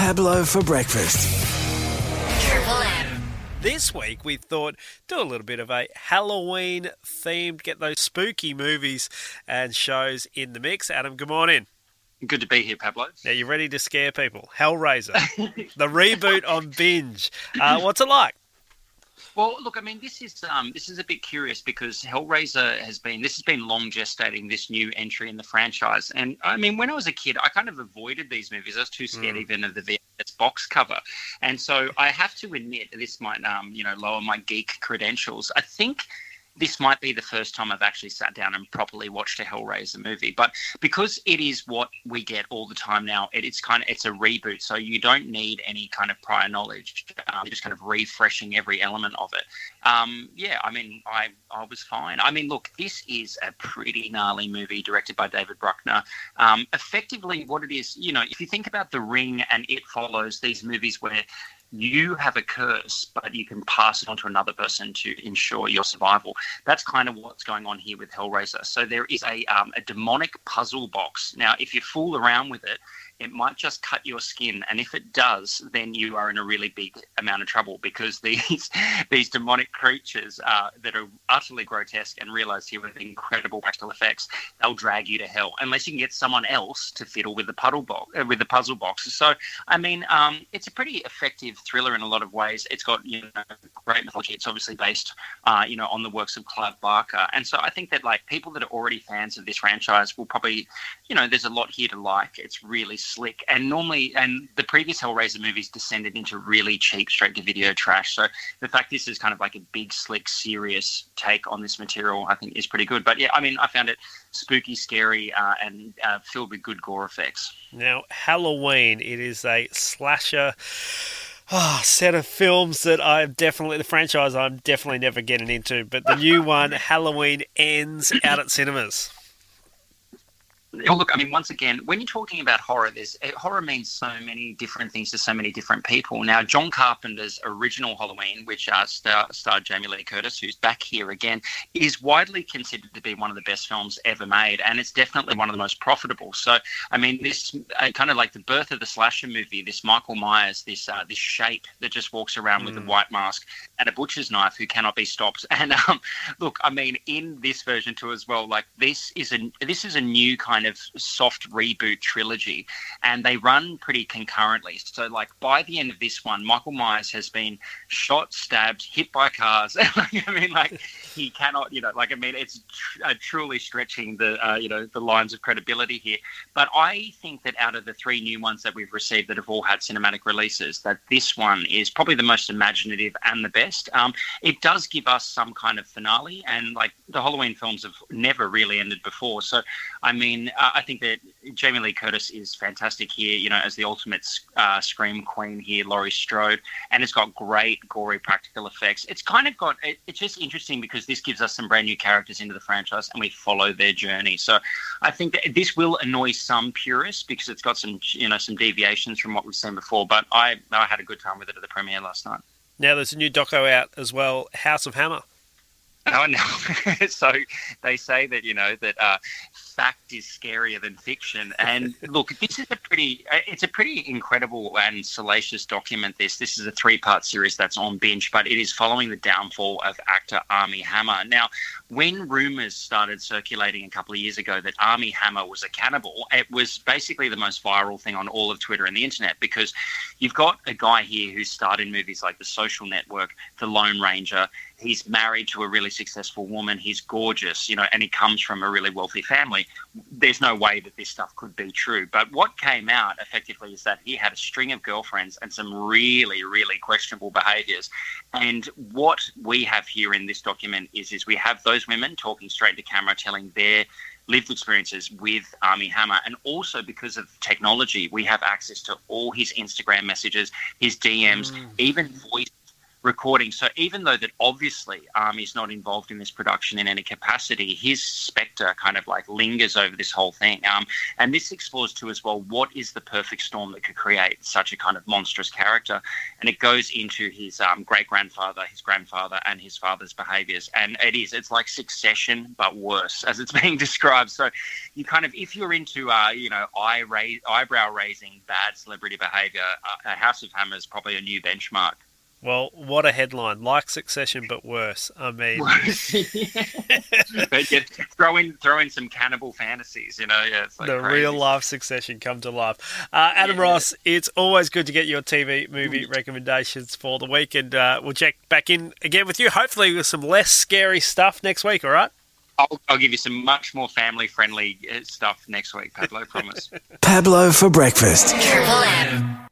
Pablo for breakfast. Triple M. This week we thought do a little bit of a Halloween themed, get those spooky movies and shows in the mix. Adam, good morning. Good to be here, Pablo. Now you ready to scare people? Hellraiser, the reboot on binge. Uh, what's it like? Well, look, I mean, this is um, this is a bit curious because Hellraiser has been this has been long gestating this new entry in the franchise, and I mean, when I was a kid, I kind of avoided these movies. I was too scared Mm. even of the VHS box cover, and so I have to admit this might um, you know lower my geek credentials. I think. This might be the first time I've actually sat down and properly watched a Hellraiser movie, but because it is what we get all the time now, it, it's kind of it's a reboot, so you don't need any kind of prior knowledge. Um, just kind of refreshing every element of it. Um, yeah, I mean, I I was fine. I mean, look, this is a pretty gnarly movie directed by David Bruckner. Um, effectively, what it is, you know, if you think about The Ring and It Follows, these movies where you have a curse, but you can pass it on to another person to ensure your survival. That's kind of what's going on here with Hellraiser. So there is a um, a demonic puzzle box. Now, if you fool around with it, it might just cut your skin, and if it does, then you are in a really big amount of trouble because these these demonic creatures uh, that are utterly grotesque and realize here with incredible practical effects, they'll drag you to hell unless you can get someone else to fiddle with the puddle box uh, with the puzzle box. So, I mean, um, it's a pretty effective thriller in a lot of ways. It's got you know great mythology. It's obviously based uh, you know on the works of Clive Barker, and so I think that like people that are already fans of this franchise will probably you know there's a lot here to like. It's really slick, and normally and the previous Hellraiser movies descended into really cheap straight to video trash. So the fact this is kind of like a big, slick, serious take on this material, I think is pretty good. But yeah, I mean, I found it spooky, scary, uh, and uh, filled with good gore effects. Now, Halloween, it is a slasher ah, set of films that I'm definitely, the franchise I'm definitely never getting into, but the new one, Halloween Ends, out at cinemas. Oh, look, I mean, once again, when you're talking about horror, there's eh, horror means so many different things to so many different people. Now, John Carpenter's original Halloween, which uh, star, starred Jamie Lee Curtis, who's back here again, is widely considered to be one of the best films ever made, and it's definitely one of the most profitable. So, I mean, this uh, kind of like the birth of the slasher movie. This Michael Myers, this uh, this shape that just walks around with a white mask and a butcher's knife who cannot be stopped. And um, look, I mean, in this version too as well, like this is a this is a new kind of soft reboot trilogy, and they run pretty concurrently. So, like by the end of this one, Michael Myers has been shot, stabbed, hit by cars. I mean, like he cannot, you know, like I mean, it's tr- uh, truly stretching the uh, you know the lines of credibility here. But I think that out of the three new ones that we've received that have all had cinematic releases, that this one is probably the most imaginative and the best. Um, it does give us some kind of finale, and like the Halloween films have never really ended before. So, I mean, I think that Jamie Lee Curtis is fantastic here, you know, as the ultimate uh, scream queen here, Laurie Strode, and it's got great gory practical effects. It's kind of got it, it's just interesting because this gives us some brand new characters into the franchise, and we follow their journey. So, I think that this will annoy some purists because it's got some you know some deviations from what we've seen before. But I I had a good time with it at the premiere last night. Now, there's a new doco out as well, House of Hammer. Oh no! so they say that you know that uh, fact is scarier than fiction. And look, this is a pretty it's a pretty incredible and salacious document. This this is a three part series that's on binge, but it is following the downfall of actor Armie Hammer. Now, when rumors started circulating a couple of years ago that Armie Hammer was a cannibal, it was basically the most viral thing on all of Twitter and the internet because you've got a guy here who starred in movies like The Social Network, The Lone Ranger. He's married to a really successful woman. He's gorgeous, you know, and he comes from a really wealthy family. There's no way that this stuff could be true. But what came out effectively is that he had a string of girlfriends and some really, really questionable behaviors. And what we have here in this document is, is we have those women talking straight to camera, telling their lived experiences with Armie Hammer. And also because of technology, we have access to all his Instagram messages, his DMs, mm. even voice recording. So even though that obviously um, he's not involved in this production in any capacity, his spectre kind of like lingers over this whole thing. Um, and this explores too as well what is the perfect storm that could create such a kind of monstrous character. And it goes into his um, great grandfather, his grandfather, and his father's behaviors. And it is, it's like succession, but worse as it's being described. So you kind of, if you're into, uh, you know, eye raise, eyebrow raising bad celebrity behavior, uh, House of Hammer is probably a new benchmark. Well, what a headline! Like Succession, but worse. I mean, but yeah, throw in throw in some cannibal fantasies. You know, yeah, like the crazy. real life Succession come to life. Uh, Adam yeah. Ross, it's always good to get your TV movie mm. recommendations for the week, and uh, we'll check back in again with you. Hopefully, with some less scary stuff next week. All right. I'll, I'll give you some much more family friendly uh, stuff next week, Pablo. promise. Pablo for breakfast. Triple M.